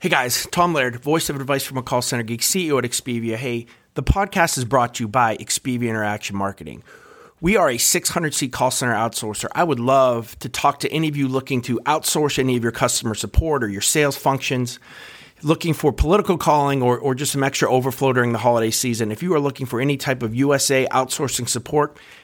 Hey guys, Tom Laird, voice of advice from a call center geek, CEO at Expivia. Hey, the podcast is brought to you by Expivia Interaction Marketing. We are a 600 seat call center outsourcer. I would love to talk to any of you looking to outsource any of your customer support or your sales functions looking for political calling or, or just some extra overflow during the holiday season, if you are looking for any type of USA outsourcing support,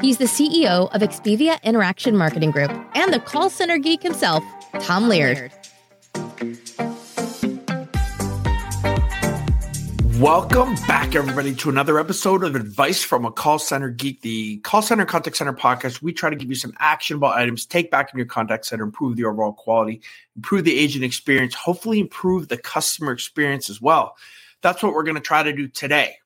He's the CEO of Expivia Interaction Marketing Group and the call center geek himself, Tom Laird. Welcome back, everybody, to another episode of Advice from a Call Center Geek, the call center contact center podcast. We try to give you some actionable items, take back in your contact center, improve the overall quality, improve the agent experience, hopefully improve the customer experience as well. That's what we're going to try to do today.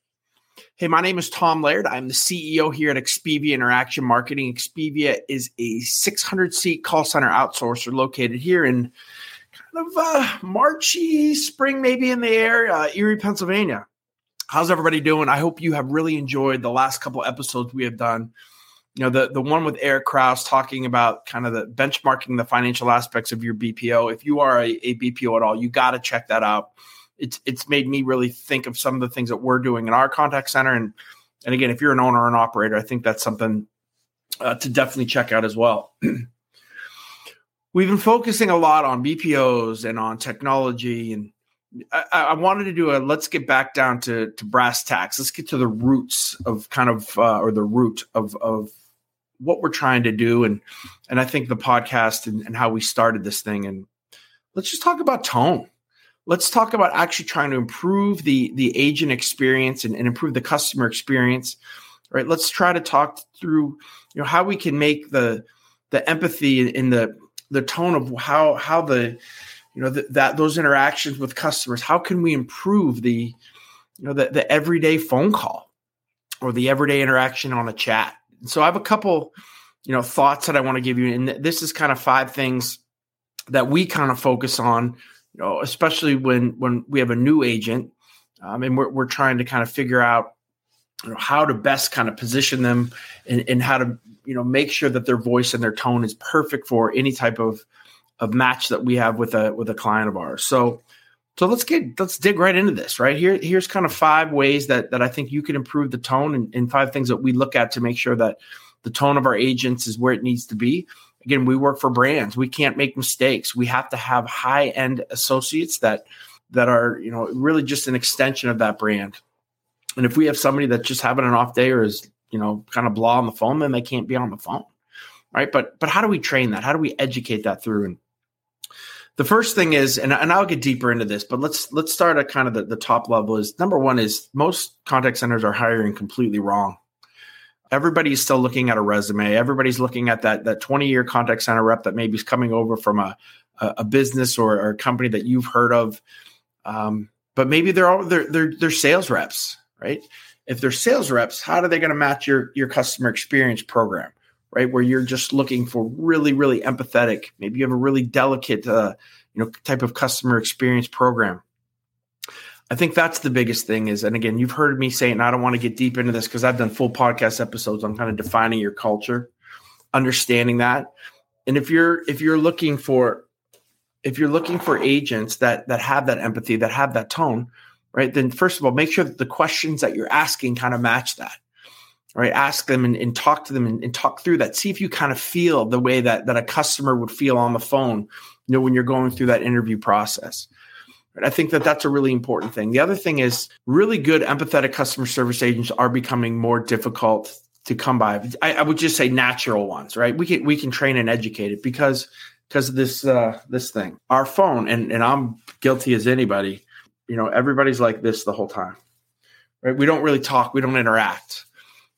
Hey, my name is Tom Laird. I'm the CEO here at Expivia Interaction Marketing. Expivia is a 600 seat call center outsourcer located here in kind of uh, Marchy spring, maybe in the air, uh, Erie, Pennsylvania. How's everybody doing? I hope you have really enjoyed the last couple episodes we have done. You know, the, the one with Eric Kraus talking about kind of the benchmarking the financial aspects of your BPO. If you are a, a BPO at all, you got to check that out it's it's made me really think of some of the things that we're doing in our contact center. And and again if you're an owner or an operator i think that's something uh, to definitely check out as well. We've been focusing a lot on bpos and on technology. And I, I, wanted to do a let's get back down to to brass tacks. Let's get to the roots of kind of uh, or the root of of what we're trying to do. And and i think the podcast and, and how we started this thing. And let's just talk about tone let's talk about actually trying to improve the the agent experience and, and, improve the customer experience right? Let's try to talk through you know how we can make the the empathy in the the tone of how how the you know the, that those interactions with customers how can we improve the you know the, the everyday phone call or the everyday interaction on a chat? So i have a couple you know thoughts that i want to give you and this is kind of five things that we kind of focus on know, especially when when we have a new agent, um, and we're we're trying to kind of figure out you know, how to best kind of position them and, and how to you know make sure that their voice and their tone is perfect for any type of of match that we have with a with a client of ours. So so let's get let's dig right into this. Right here, here's kind of five ways that that I think you can improve the tone, and, and five things that we look at to make sure that the tone of our agents is where it needs to be again, we work for brands. We can't make mistakes. We have to have high end associates that that are you know really just an extension of that brand. And if we have somebody that's just having an off day or is you know kind of blah on the phone, then they can't be on the phone, right? But but how do we train that? How do we educate that through? And the first thing is, and, and I'll get deeper into this, but let's let's start at kind of the, the top level. Is number one is most contact centers are hiring completely wrong everybody's still looking at a resume. Everybody's looking at that that 20 year contact center rep that maybe is coming over from a a, business or, or, a company that you've heard of. Um, but maybe they're all they're, they're they're sales reps, right? If they're sales reps, how are they going to match your your customer experience program, right? Where you're just looking for really really empathetic. Maybe you have a really delicate uh, you know type of customer experience program. I think that's the biggest thing is, and again, you've heard me say, and I don't want to get deep into this because I've done full podcast episodes on kind of defining your culture, understanding that. And if you're if you're looking for if you're looking for agents that that have that empathy, that have that tone, right? Then first of all, make sure that the questions that you're asking kind of match that. Right. Ask them and, and talk to them and, and talk through that. See if you kind of feel the way that that a customer would feel on the phone, you know, when you're going through that interview process I think that that's a really important thing. The other thing is really good empathetic customer service agents are becoming more difficult to come by. I, I would just say natural ones, right? We can we can train and educate it because because of this uh, this thing. Our phone, and and I'm guilty as anybody. You know, everybody's like this the whole time, right? We don't really talk, we don't interact,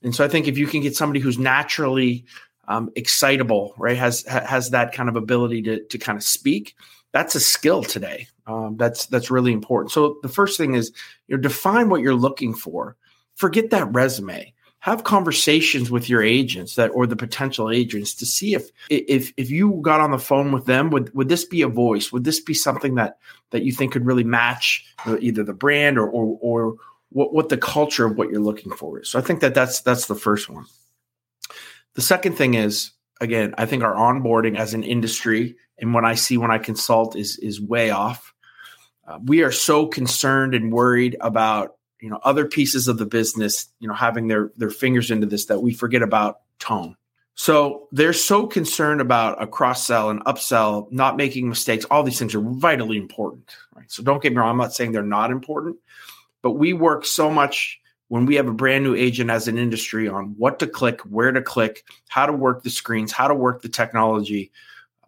and so I think if you can get somebody who's naturally um, excitable, right, has has that kind of ability to to kind of speak that's a skill today. Um, that's that's really important. So the first thing is you know define what you're looking for. Forget that resume. Have conversations with your agents that or the potential agents to see if if if you got on the phone with them would would this be a voice? Would this be something that that you think could really match either the brand or or, or what what the culture of what you're looking for is? So I think that that's that's the first one. The second thing is again, I think our onboarding as an industry and what I see when I consult is is way off. Uh, we are so concerned and worried about you know other pieces of the business, you know, having their their fingers into this that we forget about tone. So they're so concerned about a cross sell and upsell, not making mistakes. All these things are vitally important, right? So don't get me wrong. I'm not saying they're not important, but we work so much when we have a brand new agent as an industry on what to click, where to click, how to work the screens, how to work the technology,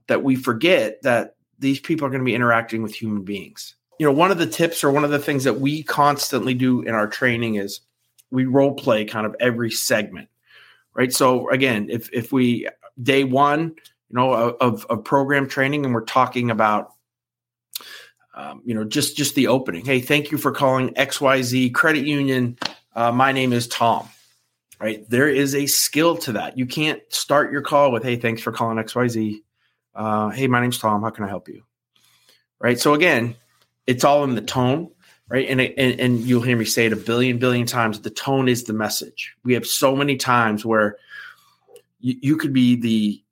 that we forget that these people are going to be interacting with human beings. You know, one of the tips or one of the things that we constantly do in our training is we role play kind of every segment, right? So again, if if we day one, you know, of, of program training, and we're talking about um, you know just just the opening hey thank you for calling xyz credit union uh, my name is Tom. Right. There is a skill to that. You can't start your call with, hey, thanks for calling XYZ. Uh, hey, my name's Tom. How can I help you? Right. So again, it's all in the tone. Right. And, and, and you'll hear me say it a billion, billion times. The tone is the message. We have so many times where you, you could be the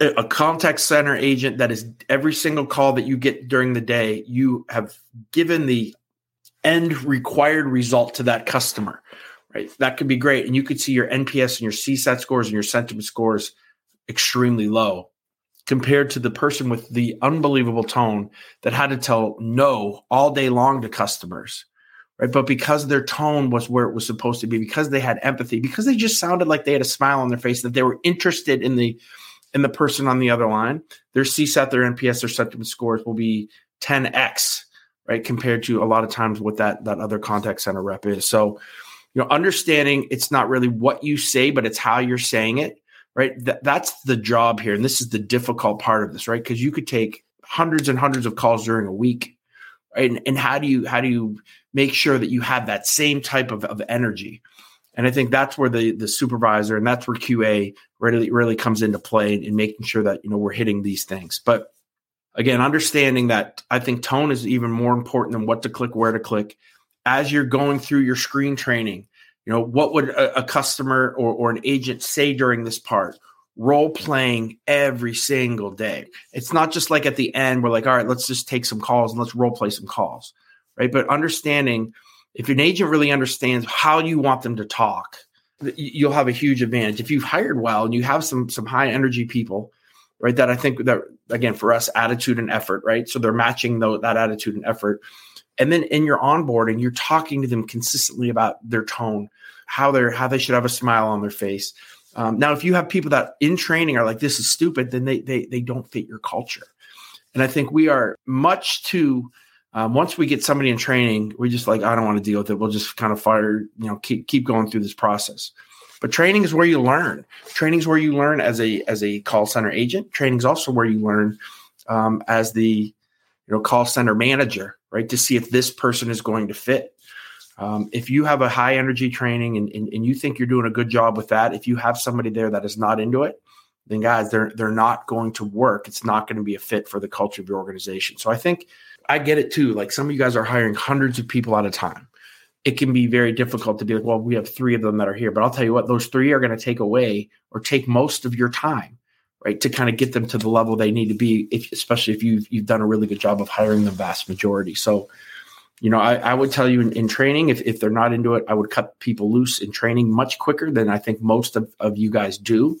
a contact center agent that is every single call that you get during the day, you have given the end required result to that customer, right? That could be great. And you could see your NPS and your CSAT scores and your sentiment scores extremely low compared to the person with the unbelievable tone that had to tell no all day long to customers. Right. But because their tone was where it was supposed to be, because they had empathy, because they just sounded like they had a smile on their face, that they were interested in the in the person on the other line, their CSAT, their NPS, their sentiment scores will be 10x right? Compared to a lot of times what that that other contact center rep is. So, you know, understanding it's not really what you say, but it's how you're saying it, right? Th- that's the job here, and this is the difficult part of this, right? Because you could take hundreds and hundreds of calls during a week, right? And, and how do you how do you make sure that you have that same type of, of energy? And I think that's where the the supervisor and that's where QA really really comes into play in, in making sure that you know we're hitting these things. But again, understanding that I think tone is even more important than what to click, where to click. As you're going through your screen training, you know, what would a, a customer or, or an agent say during this part? Role playing every single day. It's not just like at the end, we're like, all right, let's just take some calls and let's role play some calls, right? But understanding if an agent really understands how you want them to talk, you'll have a huge advantage. If you've hired well and you have some some high energy people, right? That I think that again for us, attitude and effort, right? So they're matching the, that attitude and effort. And then in your onboarding, you're talking to them consistently about their tone, how they're how they should have a smile on their face. Um, now, if you have people that in training are like, "This is stupid," then they they they don't fit your culture. And I think we are much too. Um, once we get somebody in training, we're just like, I don't want to deal with it. We'll just kind of fire, you know, keep keep going through this process. But training is where you learn. Training is where you learn as a as a call center agent. Training is also where you learn um, as the you know call center manager, right? To see if this person is going to fit. Um, if you have a high energy training and, and, and you think you're doing a good job with that, if you have somebody there that is not into it, then guys, they're they're not going to work. It's not going to be a fit for the culture of your organization. So I think I get it too. Like some of you guys are hiring hundreds of people at a time it can be very difficult to be like, well, we have three of them that are here. But I'll tell you what, those three are going to take away or take most of your time, right? To kind of get them to the level they need to be, if, especially if you've, you've done a really good job of hiring the vast majority. So, you know, I, I would tell you in, in, training, if, if they're not into it, I would cut people loose in training much quicker than I think most of, of you guys do.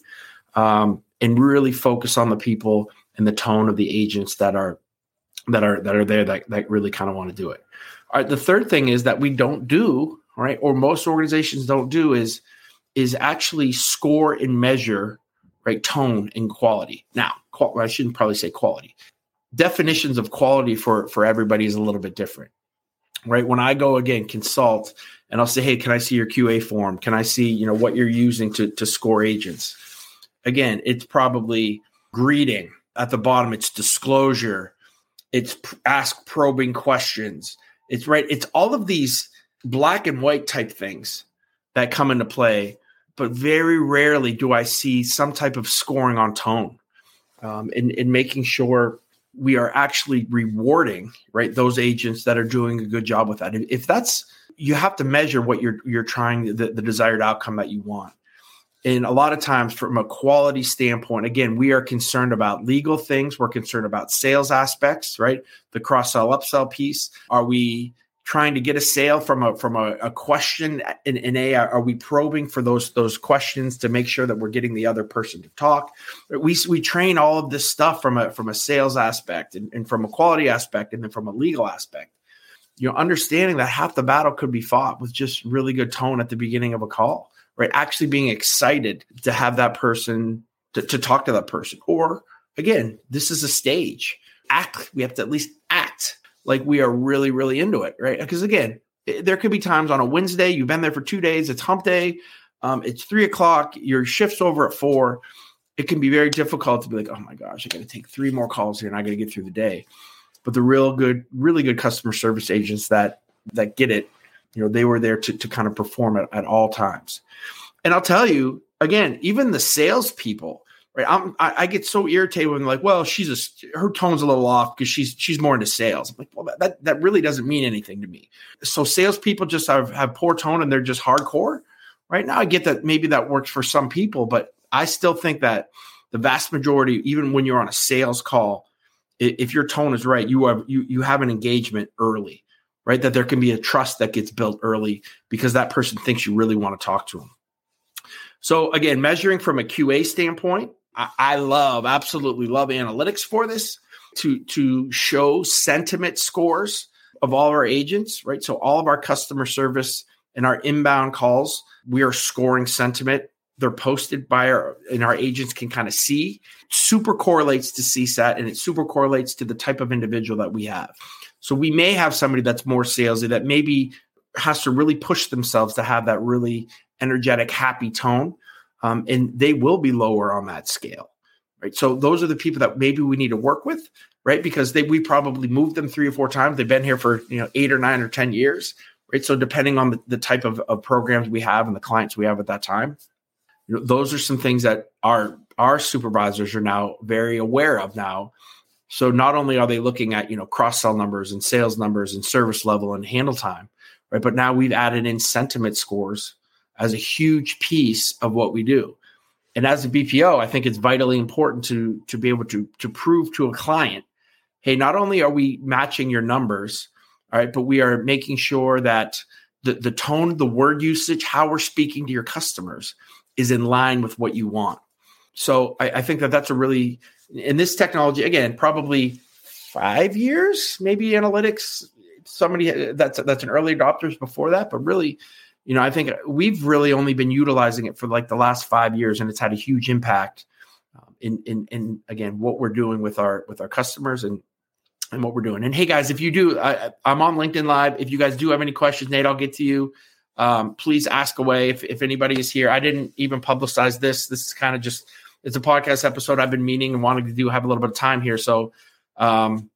Um, and really focus on the people and the tone of the agents that are that are that are there that, that really kind of want to do it. All right, the third thing is that we don't do, right, or most organizations don't do is is actually score and measure right tone and quality. Now, qual- I shouldn't probably say quality. Definitions of quality for for everybody is a little bit different. Right? When I go again consult and I'll say, "Hey, can I see your QA form? Can I see, you know, what you're using to to score agents?" Again, it's probably greeting. At the bottom it's disclosure it's ask probing questions. It's right. It's all of these black and white type things that come into play, but very rarely do I see some type of scoring on tone um, in, in making sure we are actually rewarding right those agents that are doing a good job with that. If that's you have to measure what you're you're trying the, the desired outcome that you want. And a lot of times from a quality standpoint again we are concerned about legal things. We're concerned about sales aspects right? The cross sell upsell piece. Are we trying to get a sale from a from a, a question in, in a are we probing for those those questions to make sure that we're getting the other person to talk we we train all of this stuff from a from a sales aspect and, and from a quality aspect and then from a legal aspect you know understanding that half the battle could be fought with just really good tone at the beginning of a call right? Actually being excited to have that person to, to talk to that person. Or again, this is a stage. Act, we have to at least act like we are really, really into it, right? Because again, there could be times on a Wednesday, you've been there for two days, it's hump day, um, it's three o'clock, your shift's over at four. It can be very difficult to be like, oh my gosh, I got to take three more calls here and I got to get through the day. But the real good, really good customer service agents that that get it you know, they were there to, to kind of perform at, at all times. And I'll tell you again, even the salespeople, right? I'm, I, I get so irritated when like, well, she's a her tone's a little off because she's she's more into sales. I'm like, well, that that really doesn't mean anything to me. So salespeople just have, have poor tone and they're just hardcore. Right now, I get that maybe that works for some people, but I still think that the vast majority, even when you're on a sales call, if your tone is right, you have you you have an engagement early right? That there can be a trust that gets built early because that person thinks you really want to talk to them. So again, measuring from a QA standpoint, I, love, absolutely love analytics for this to to show sentiment scores of all our agents, right? So all of our customer service and our inbound calls, we are scoring sentiment. They're posted by our and our agents can kind of see. Super correlates to CSAT and it super correlates to the type of individual that we have. So we may have somebody that's more salesy that maybe has to really push themselves to have that really energetic, happy tone. Um, and they will be lower on that scale. Right. So those are the people that maybe we need to work with, right? Because they we probably moved them three or four times. They've been here for you know eight or nine or ten years. Right. So depending on the, the type of, of programs we have and the clients we have at that time, you know, those are some things that our our supervisors are now very aware of now so not only are they looking at, you know, cross sell numbers and sales numbers and service level and handle time, right? But now we've added in sentiment scores as a huge piece of what we do. And as a BPO, I think it's vitally important to to be able to to prove to a client, hey, not only are we matching your numbers, all right, but we are making sure that the, the tone, the word usage, how we're speaking to your customers is in line with what you want. So I, I think that that's a really in this technology again probably five years maybe analytics somebody that's that's an early adopters before that but really you know i think we've really only been utilizing it for like the last five years and it's had a huge impact um, in in in again what we're doing with our with our customers and and what we're doing. And hey guys if you do I, i'm on linkedin live. If you guys do have any questions nate i'll get to you. Um, please ask away if, if anybody is here. I didn't even publicize this. This is kind of just it's a podcast episode I've been meaning and wanting to do. Have a little bit of time here, so um,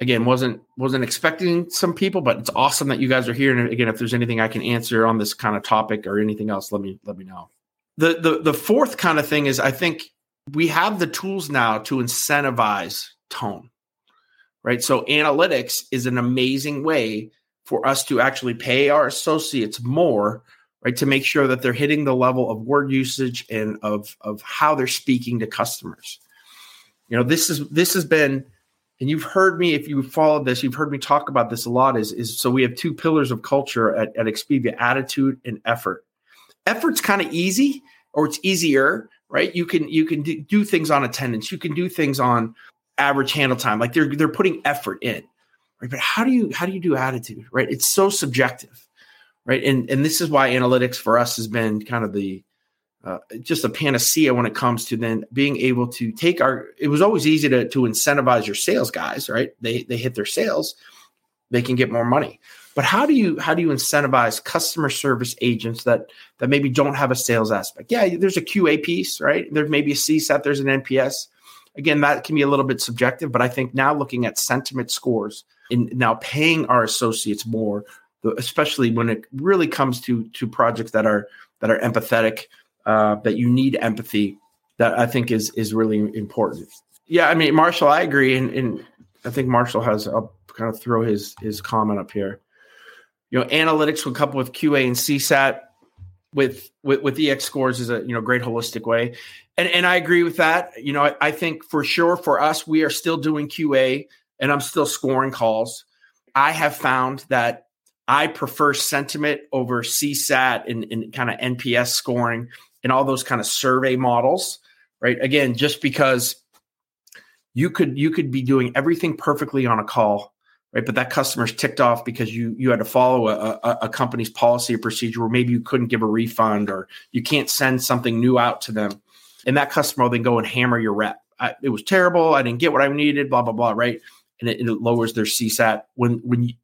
again, wasn't wasn't expecting some people, but it's awesome that you guys are here. And again, if there's anything I can answer on this kind of topic or anything else, let me let me know. The the the fourth kind of thing is I think we have the tools now to incentivize tone, right? So analytics is an amazing way for us to actually pay our associates more right? To make sure that they're hitting the level of word usage and of of how they're speaking to customers. You know, this is this has been, and you've heard me if you've followed this, you've heard me talk about this a lot. Is is so we have two pillars of culture at, at Expivia: attitude and effort. Effort's kind of easy, or it's easier, right? You can you can do things on attendance, you can do things on average handle time, like they're they're putting effort in, right? But how do you how do you do attitude, right? It's so subjective right? And and this is why analytics for us has been kind of the uh, just a panacea when it comes to then being able to take our. It was always easy to to incentivize your sales guys, right? They they hit their sales, they can get more money. But how do you how do you incentivize customer service agents that that maybe don't have a sales aspect? Yeah, there's a QA piece, right? There may be a CSAT, there's an NPS, again, that can be a little bit subjective, but I think now looking at sentiment scores and now paying our associates more, especially when it really comes to to projects that are that are empathetic, uh, that you need empathy, that I think is is really important. Yeah, I mean, Marshall, I agree, and, and I think Marshall has. I'll kind of throw his his comment up here. You know, analytics would couple with QA and CSAT with with with EX scores is a you know great holistic way, and and I agree with that. You know, I, I think for sure for us, we are still doing QA, and I'm still scoring calls. I have found that I prefer sentiment over CSAT and, and kind of NPS scoring and all those kind of survey models, right? Again, just because you could you could be doing everything perfectly on a call, right? But that customer's ticked off because you you had to follow a, a, a company's policy or procedure, or maybe you couldn't give a refund, or you can't send something new out to them, and that customer will then go and hammer your rep. I, it was terrible. I didn't get what I needed. Blah blah blah. Right, and it, it lowers their CSAT when when you,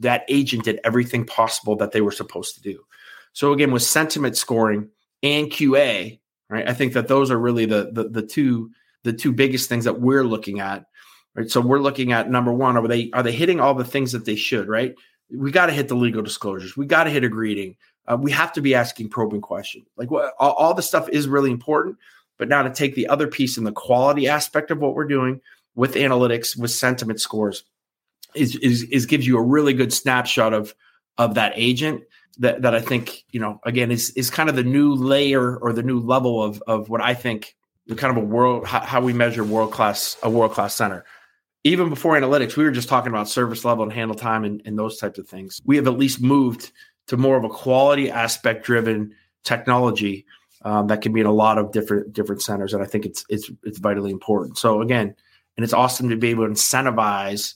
that agent did everything possible that they were supposed to do. So again, with sentiment scoring and QA, right? I think that those are really the the, the two the two biggest things that we're looking at right? So we're looking at number one are they are they hitting all the things that they should right? We got to hit the legal disclosures. We got to hit a greeting uh, we have to be asking probing questions. Like what all, all the stuff is really important but now to take the other piece in the quality aspect of what we're doing with analytics with sentiment scores is, is, is gives you a really good snapshot of of that agent that that I think you know again is is kind of the new layer or the new level of of what I think the kind of a world how, how we measure world class a world class center even before analytics, we were just talking about service level and handle time and, and those types of things. We have at least moved to more of a quality aspect driven technology um, that can be in a lot of different different centers, and I think it's it's it's vitally important. So again, and it's awesome to be able to incentivize,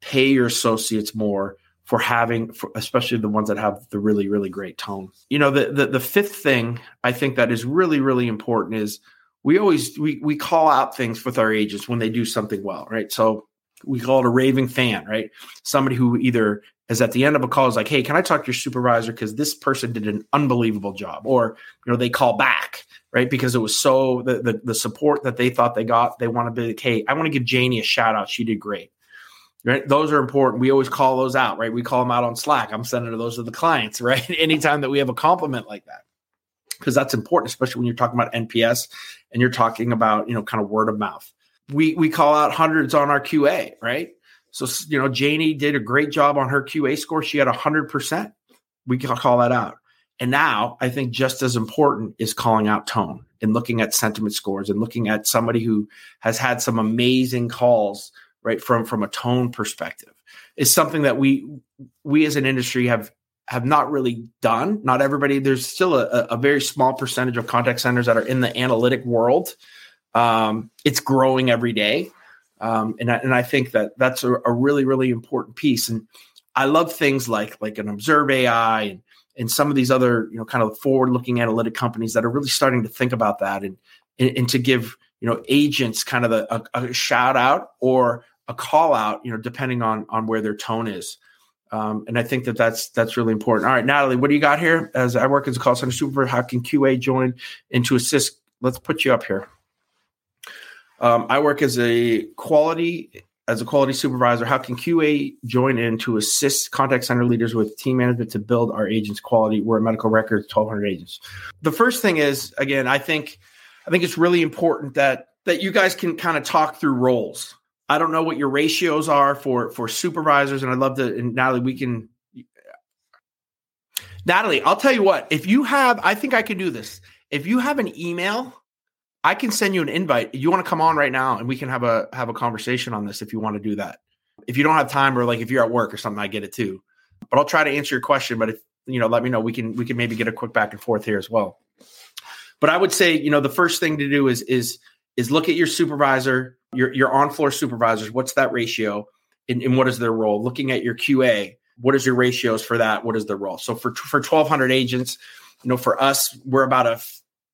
pay your associates more for having, for, especially the ones that have the really really great tone. You know, the the, the fifth thing I think that is really really important is we always we we call out things with our agents when they do something well, right? So we call it a raving fan, right? Somebody who either is at the end of a call is like, "Hey, can I talk to your supervisor because this person did an unbelievable job," or you know they call back, right? Because it was so the the, the support that they thought they got, they want to be like, "Hey, I want to give Janie a shout out. She did great." Right? Those are important. We always call those out, right? We call them out on Slack. I'm sending those to the clients, right? Anytime that we have a compliment like that because that's important, especially when you're talking about NPS and you're talking about you know kind of word of mouth. We we call out hundreds on our QA, right? So you know Janie did a great job on her QA score. She had hundred percent. We can call that out. And now I think just as important is calling out tone and looking at sentiment scores and looking at somebody who has had some amazing calls right from from a tone perspective is something that we we as an industry have have not really done. Not everybody. There's still a, a, very small percentage of contact centers that are in the analytic world. Um, it's growing every day, um, and I, and I think that that's a, a, really really important piece. And I love things like like an Observe AI and and some of these other you know kind of forward looking analytic companies that are really starting to think about that and and, and to give you know agents kind of a, a shout out or a call out you know depending on on where their tone is um, and I think that that's that's really important. All right, Natalie, what do you got here? As I work as a call center supervisor, how can QA join and to assist? Let's put you up here. Um, I work as a quality as a quality supervisor. How can QA join in to assist contact center leaders with team management to build our agents' quality? We're a medical record, twelve hundred agents. The first thing is again, I think I think it's really important that that you guys can kind of talk through roles I don't know what your ratios are for for supervisors, and I'd love to. And Natalie, we can. Natalie, I'll tell you what. If you have, I think I can do this. If you have an email, I can send you an invite. You want to come on right now, and we can have a have a conversation on this if you want to do that. If you don't have time, or like if you're at work or something, I get it too. But I'll try to answer your question. But if you know, let me know. We can we can maybe get a quick back and forth here as well. But I would say, you know, the first thing to do is is is look at your supervisor your your on floor supervisors, what's that ratio, and, and what is their role? Looking at your QA, what is your ratios for that? What is their role? So for for twelve hundred agents, you know, for us, we're about a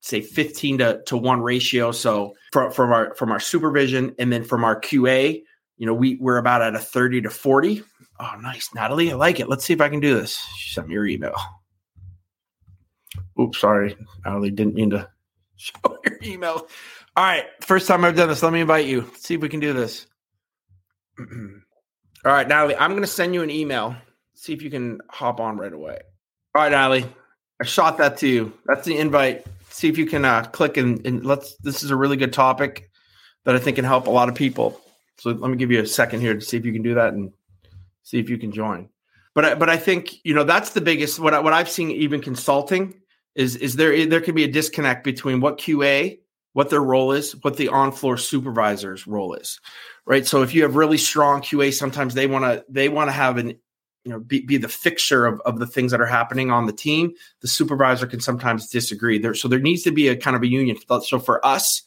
say 15 to, to 1 ratio. So from, from our from our supervision and then from our qa you know we we're about at a 30 to 40 oh nice. Natalie i like it. Let's see if i can do this. She sent me your email. Oops sorry. Natalie didn't mean to show your email All right, first time I've done this. Let me invite you. Let's see if we can do this. All right, Natalie, I'm going to send you an email. See if you can hop on right away. All right, Natalie, I shot that to you. That's the invite. See if you can uh, click and, and let's. This is a really good topic that I think can help a lot of people. So let me give you a second here to see if you can do that and see if you can join. But I, but I think you know that's the biggest. What I, what I've seen even consulting is is there there can be a disconnect between what QA what their role is, what the on-floor supervisor's role is, right? So if you have really strong QA, sometimes they want to they want to have an you know be, be the fixer of, of the things that are happening on the team. The supervisor can sometimes disagree there, so there needs to be a kind of a union. So for us,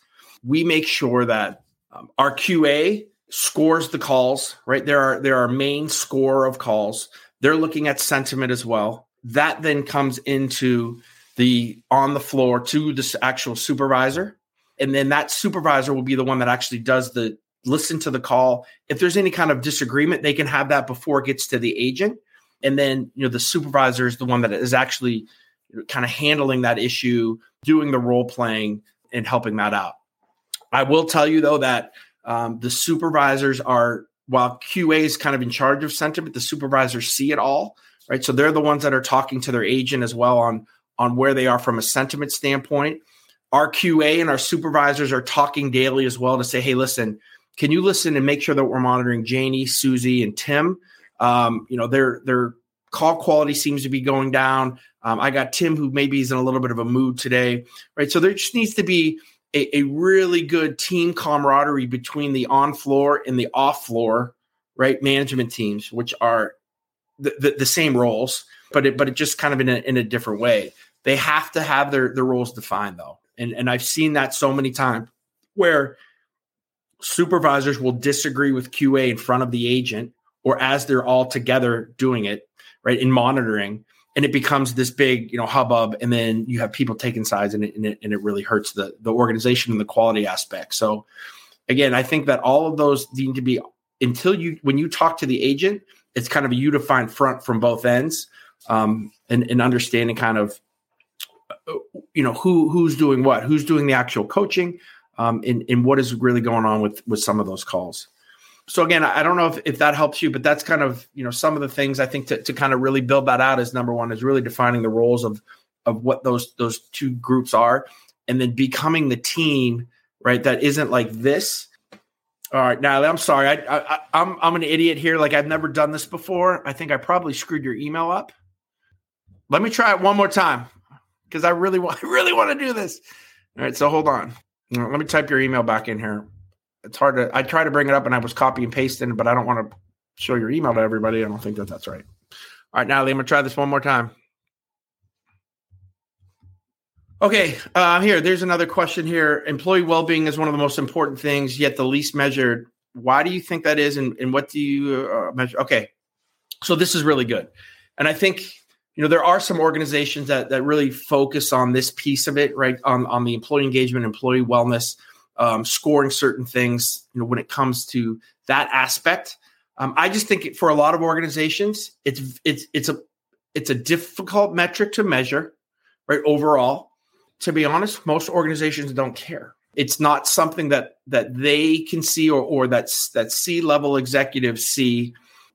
we make sure that um, our QA scores the calls, right? There are there are main score of calls. They're looking at sentiment as well. That then comes into the on the floor to the actual supervisor and then that supervisor will be the one that actually does the listen to the call. If there's any kind of disagreement, they can have that before it gets to the agent. And then, you know, the supervisor is the one that is actually kind of handling that issue, doing the role playing and helping that out. I will tell you though that um, the supervisors are, while QA is kind of in charge of sentiment, the supervisors see it all, right? So they're the ones that are talking to their agent as well on on where they are from a sentiment standpoint our QA and our supervisors are talking daily as well to say, hey, listen, can you listen and make sure that we're monitoring Janie, Susie, and Tim? Um, you know, their their call quality seems to be going down. Um, I got Tim, who maybe is in a little bit of a mood today, right? So there just needs to be a, a really good team camaraderie between the on floor and the off floor, right? Management teams, which are the, the, the same roles, but it but it just kind of in a in a different way. They have to have their their roles defined though. And, and I've seen that so many times where supervisors will disagree with QA in front of the agent or as they're all together doing it, right, in monitoring. And it becomes this big, you know, hubbub, and then you have people taking sides, and it, and it, and it really hurts the the organization and the quality aspect. So, again, I think that all of those need to be until you when you talk to the agent, it's kind of a unified front from both ends, um, and, and understanding kind of you know who who's doing what, who's doing the actual coaching, um, and, and what is really going on with with some of those calls. So again, I don't know if, if that helps you, but that's kind of you know some of the things I think to, to kind of really build that out is number one is really defining the roles of of what those those two groups are, and then becoming the team right that isn't like this. All right, now I'm sorry, I, I I'm I'm an idiot here. Like I've never done this before. I think I probably screwed your email up. Let me try it one more time because I really want, I really want to do this. All right, so hold on. Let me type your email back in here. It's hard to. I try to bring it up, and I was copy and pasting, but I don't want to show your email to everybody. I don't think that that's right. All right, Natalie, I'm gonna try this one more time. Okay, uh, here. There's another question here. Employee well-being is one of the most important things, yet the least measured. Why do you think that is, and, and what do you uh, measure? Okay, so this is really good, and I think you know there are some organizations that that really focus on this piece of it right on on the employee engagement employee wellness um, scoring certain things you know when it comes to that aspect. Um, i just think for a lot of organizations it's it's it's a it's a difficult metric to measure right overall. To be honest most organizations don't care. It's not something that that they can see or or that's that c level executives see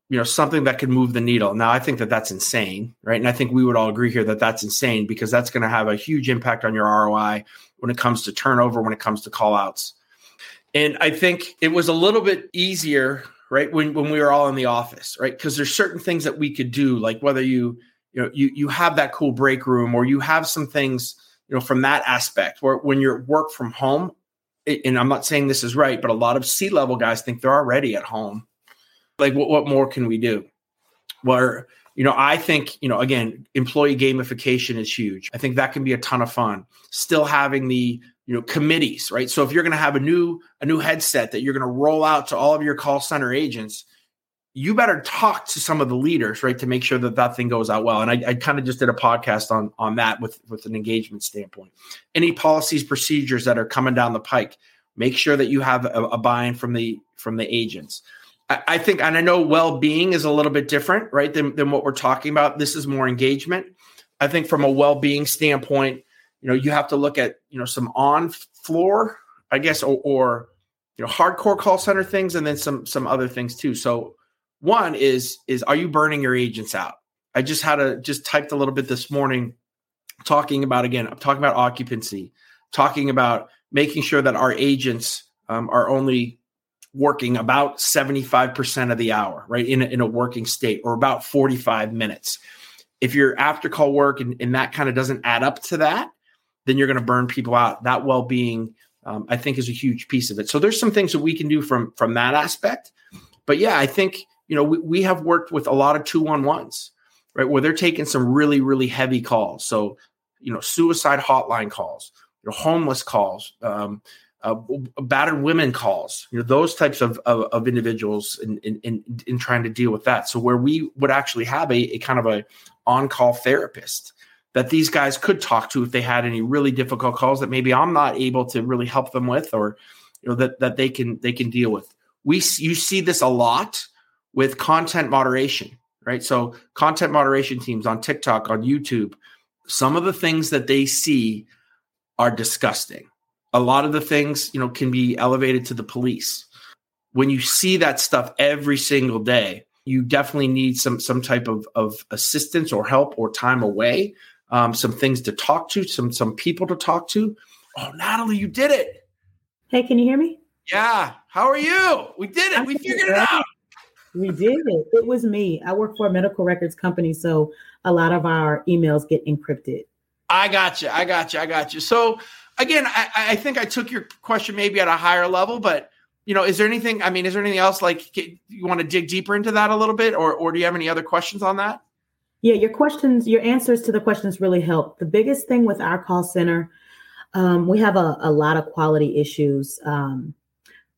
you know something that could move the needle. Now i think that that's insane right? And i think we would all agree here that that's insane because that's going to have a huge impact on your roi when it comes to turnover when it comes to call outs. And i think it was a little bit easier right when, when we were all in the office right? Because there's certain things that we could do like whether you you know you you have that cool break room or you have some things you know from that aspect where when you're work from home and i'm not saying this is right but a lot of c level guys think they're already at home like what, what more can we do? Where you know i think you know again employee gamification is huge. I think that can be a ton of fun. Still having the you know committees right? So if you're going to have a new a new headset that you're going to roll out to all of your call center agents you better talk to some of the leaders right to make sure that that thing goes out well. And i, I kind of just did a podcast on on that with with an engagement standpoint. Any policies procedures that are coming down the pike make sure that you have a, a buy-in from the from the agents I think, and I know well being is a little bit different, right, than, than what we're talking about. This is more engagement. I think from a well being standpoint, you know, you have to look at, you know, some on floor I guess, or, or you know, hardcore call center things, and then some some other things too. So one is is are you burning your agents out? I just had a just typed a little bit this morning, talking about again. I'm talking about occupancy, talking about making sure that our agents um, are only working about 75% of the hour, right? In a, in a working state or about 45 minutes. If your after call work and, and that kind of doesn't add up to that, then you're going to burn people out. That well being, um, I think, is a huge piece of it. So there's some things that we can do from from that aspect. But yeah, I think you know we, we have worked with a lot of two one ones, right, where they're taking some really really heavy calls. So you know, suicide hotline calls, you know, homeless calls, um, uh, battered women calls, you know, those types of, of, of individuals in, in, in, in, trying to deal with that. So where we would actually have a, a kind of a on-call therapist that these guys could talk to if they had any really difficult calls that maybe I'm not able to really help them with, or, you know, that, that they can, they can deal with. We, you see this a lot with content moderation, right? So content moderation teams on TikTok, on YouTube, some of the things that they see are disgusting a lot of the things you know can be elevated to the police. When you see that stuff every single day you definitely need some some type of, of assistance or help or time away um, some things to talk to some some people to talk to. Oh natalie you did it. Hey can you hear me? Yeah. How are you? We did it. We figured it out. We did it. It was me. I work for a medical records company so a lot of our emails get encrypted. I got you i got you i got you so again, I, I think I took your question maybe at a higher level, but you know, is there anything? I mean, is there anything else like you want to dig deeper into that a little bit, or or do you have any other questions on that? Yeah, your questions, your answers to the questions really help. The biggest thing with our call center, um, we have a, a lot of quality issues. Um,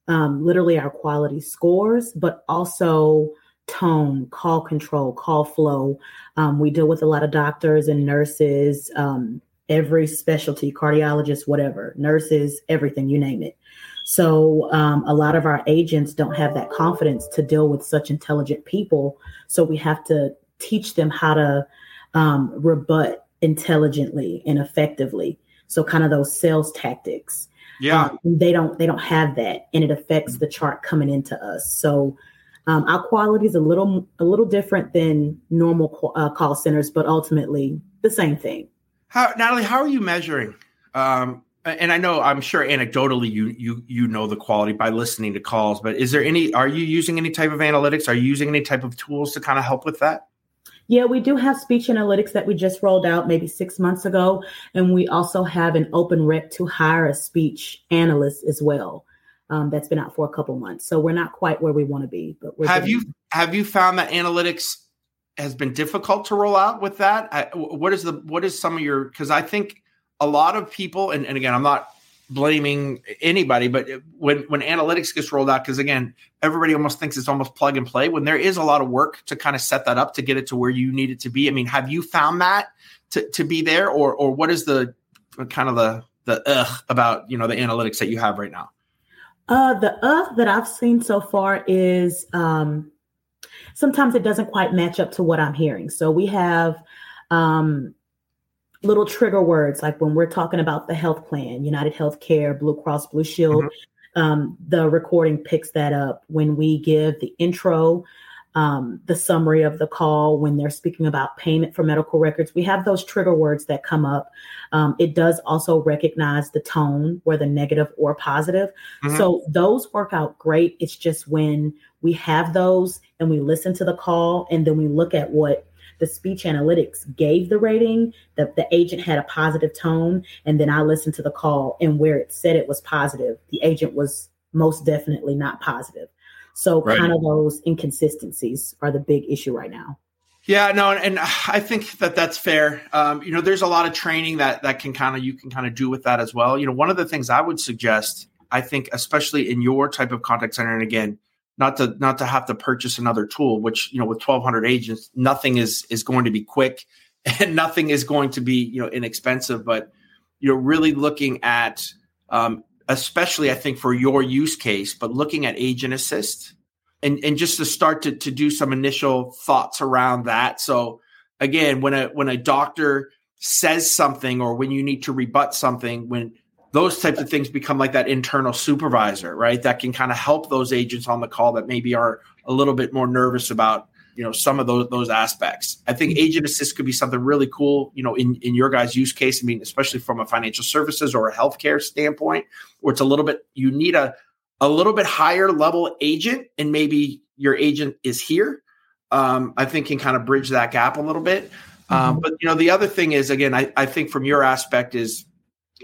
um, literally, our quality scores, but also tone, call control, call flow. Um, we deal with a lot of doctors and nurses, um, every specialty, cardiologists, whatever, nurses, everything, you name it. So um, a lot of our agents don't have that confidence to deal with such intelligent people. So we have to teach them how to um, rebut intelligently and effectively. So kind of those sales tactics. Yeah, um, they don't they don't have that, and it affects the chart coming into us. So um, our quality is a little a little different than normal uh, call centers, but ultimately the same thing. How Natalie, how are you measuring? Um, and I know I'm sure anecdotally you you you know the quality by listening to calls, but is there any are you using any type of analytics? Are you using any type of tools to kind of help with that? Yeah, we do have speech analytics that we just rolled out maybe six months ago. And we also have an open rec to hire a speech analyst as well. Um, that's been out for a couple months. So we're not quite where we want to be, but have you have you found that analytics has been difficult to roll out with that? I, what is the what is some of your because I think a lot of people and, and again I'm not blaming anybody, but when when analytics gets rolled out, because again everybody almost thinks it's almost plug and play when there is a lot of work to kind of set that up to get it to where you need it to be. I mean, have you found that to, to be there, or or what is the kind of the the ugh about you know the analytics that you have right now? Uh, the uh that I've seen so far is um, sometimes it doesn't quite match up to what I'm hearing. So we have um, little trigger words like when we're talking about the health plan, United Healthcare, Blue Cross Blue Shield. Mm-hmm. Um, the recording picks that up when we give the intro um, the summary of the call when they're speaking about payment for medical records. We have those trigger words that come up. Um, it does also recognize the tone, whether negative or positive. Mm-hmm. So those work out great. It's just when we have those and we listen to the call and then we look at what the speech analytics gave the rating that the agent had a positive tone and then i listened to the call and where it said it was positive the agent was most definitely not positive so right. kind of those inconsistencies are the big issue right now. Yeah, no, and I think that that's fair. Um, you know, there's a lot of training that that can kind of you can kind of do with that as well. You know, one of the things I would suggest, I think, especially in your type of contact center, and again, not to not to have to purchase another tool, which you know, with 1,200 agents, nothing is is going to be quick, and nothing is going to be you know inexpensive. But you're really looking at um, especially I think for your use case, but looking at agent assist and, and just to start to, to do some initial thoughts around that. So again, when a when a doctor says something or when you need to rebut something, when those types of things become like that internal supervisor, right? That can kind of help those agents on the call that maybe are a little bit more nervous about you know some of those those aspects. I think mm-hmm. agent assist could be something really cool, you know, in in your guys' use case. I mean, especially from a financial services or a healthcare standpoint, where it's a little bit you need a a little bit higher level agent, and maybe your agent is here. Um, I think can kind of bridge that gap a little bit. Um, mm-hmm. but you know, the other thing is again, I, I think from your aspect is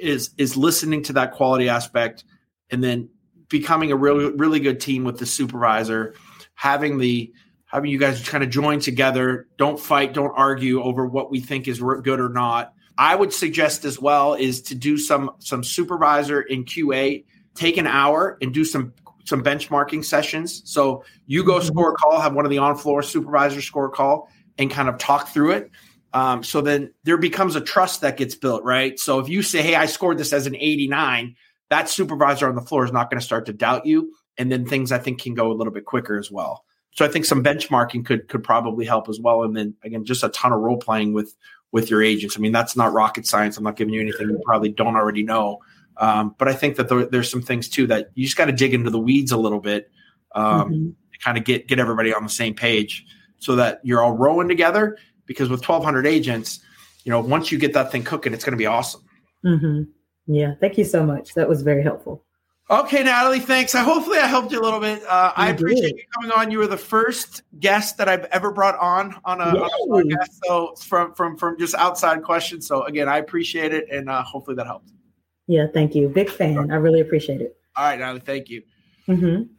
is is listening to that quality aspect, and then becoming a really really good team with the supervisor, having the having you guys kind of join together. Don't fight, don't argue over what we think is good or not. I would suggest as well is to do some some supervisor in QA, take an hour and do some some benchmarking sessions. So you go mm-hmm. score a call, have one of the on floor supervisors score a call, and kind of talk through it. Um, so then there becomes a trust that gets built, right? So if you say, "Hey, I scored this as an 89," that supervisor on the floor is not going to start to doubt you, and then things I think can go a little bit quicker as well. So I think some benchmarking could could probably help as well. And then again, just a ton of role playing with with your agents. I mean, that's not rocket science. I'm not giving you anything you probably don't already know. Um, but I think that there, there's some things too that you just got to dig into the weeds a little bit um, mm-hmm. to kind of get get everybody on the same page so that you're all rowing together. Because with 1,200 agents, you know, once you get that thing cooking, it's going to be awesome. Mm-hmm. Yeah, thank you so much. That was very helpful. Okay, Natalie, thanks. I, hopefully, I helped you a little bit. Uh, I appreciate you coming on. You were the first guest that I've ever brought on on a, on a podcast. So from from from just outside questions. So again, I appreciate it, and uh, hopefully that helped. Yeah, thank you. Big fan. I really appreciate it. All right, Natalie, thank you. Mm-hmm.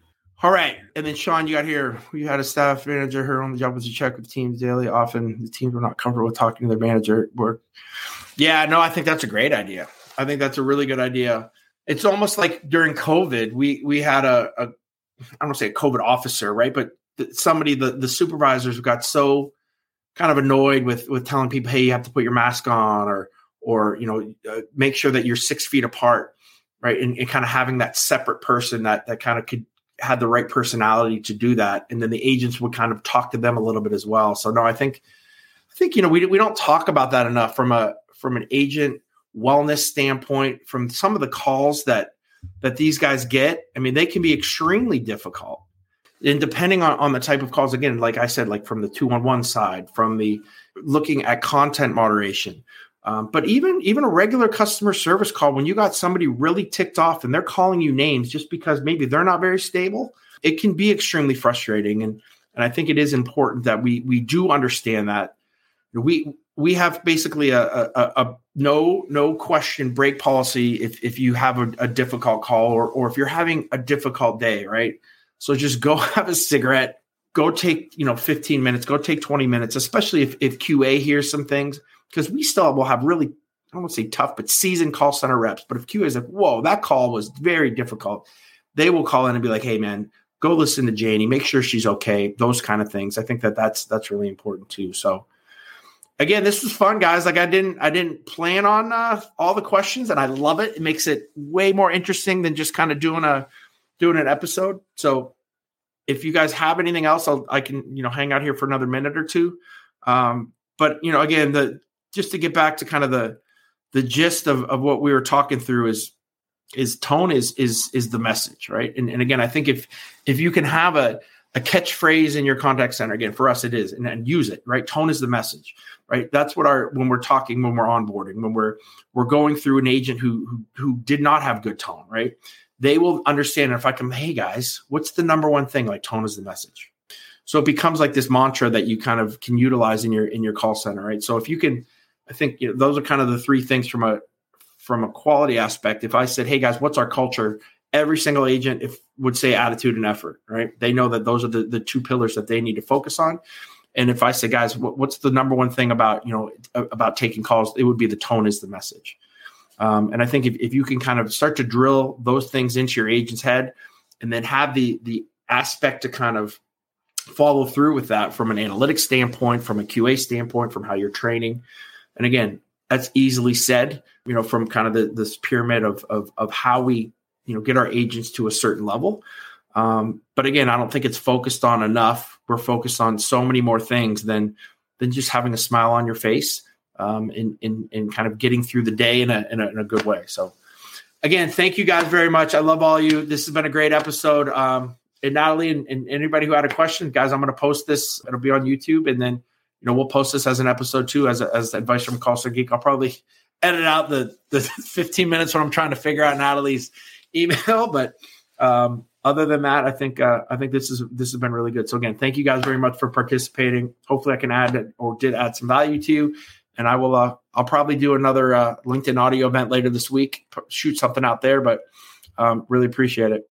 All right, and then Sean, you got here. We had a staff manager. Her on the job was to check with teams daily. Often the teams were not comfortable with talking to their manager at work. Yeah, no, I think that's a great idea. I think that's a really good idea it's almost like during COVID, we we had a, a I don't say a COVID officer, right? But somebody, the the supervisors got so kind of annoyed with with telling people, hey, you have to put your mask on, or or you know, uh, make sure that you're six feet apart, right? And, and kind of having that separate person that that kind of could had the right personality to do that, and then the agents would kind of talk to them a little bit as well. So no, I think I think you know we we don't talk about that enough from a from an agent wellness standpoint from some of the calls that that these guys get. I mean they can be extremely difficult. And depending on, on the type of calls again like i said like from the 211 side from the looking at content moderation um, but even even a regular customer service call when you got somebody really ticked off and they're calling you names just because maybe they're not very stable it can be extremely frustrating. And and i think it is important that we we do understand that. We we have basically a, a, a, no no question break policy if, if you have a, a, difficult call or, or if you're having a difficult day right? So just go have a cigarette go take you know 15 minutes go take 20 minutes especially if, if qa hears some things because we still will have really i don't want to say tough but seasoned call center reps but if qa is like whoa that call was very difficult they will call in and be like hey man go listen to janie make sure she's okay those kind of things i think that that's that's really important too so again, this was fun, guys. Like I didn't, I didn't plan on uh, all the questions, and I love it. It makes it way more interesting than just kind of doing a doing an episode. So, if you guys have anything else, I'll, I can you know hang out here for another minute or two. Um, but you know, again, the just to get back to kind of the the gist of, of what we were talking through is is tone is is is the message, right? And, and again, I think if if you can have a a catchphrase in your contact center, again, for us it is, and, and use it, right? Tone is the message right? That's what our when we're talking when we're onboarding when we're we're going through an agent who who, who did not have good tone right? They will understand if i come hey guys what's the number one thing? Like tone is the message. So it becomes like this mantra that you kind of can utilize in your in your call center right? So if you can i think you know, those are kind of the three things from a from a quality aspect if i said hey guys what's our culture every single agent if would say attitude and effort right they know that those are the, the two pillars that they need to focus on and if I say, guys, what's the number one thing about you know about taking calls? It would be the tone is the message. Um, and I think if, if you can kind of start to drill those things into your agent's head, and then have the the aspect to kind of follow through with that from an analytics standpoint, from a QA standpoint, from how you're training. And again, that's easily said, you know, from kind of the, this pyramid of, of, of how we, you know, get our agents to a certain level. Um, but again, I don't think it's focused on enough. We're focused on so many more things than than just having a smile on your face um, and, and, and kind of getting through the day in a, in a, in a good way. So again, thank you guys very much. I love all you. This has been a great episode. Um, and Natalie and, and anybody who had a question, guys, I'm going to post this. It'll be on YouTube, and then you know we'll post this as an episode too, as as advice from Center Geek. I'll probably edit out the the 15 minutes when I'm trying to figure out Natalie's email, but um, other than that, I think uh, I think this is this has been really good. So again, thank you guys very much for participating. Hopefully, I can add or did add some value to you. And I will. Uh, I'll probably do another uh, LinkedIn audio event later this week. Shoot something out there, but um, really appreciate it.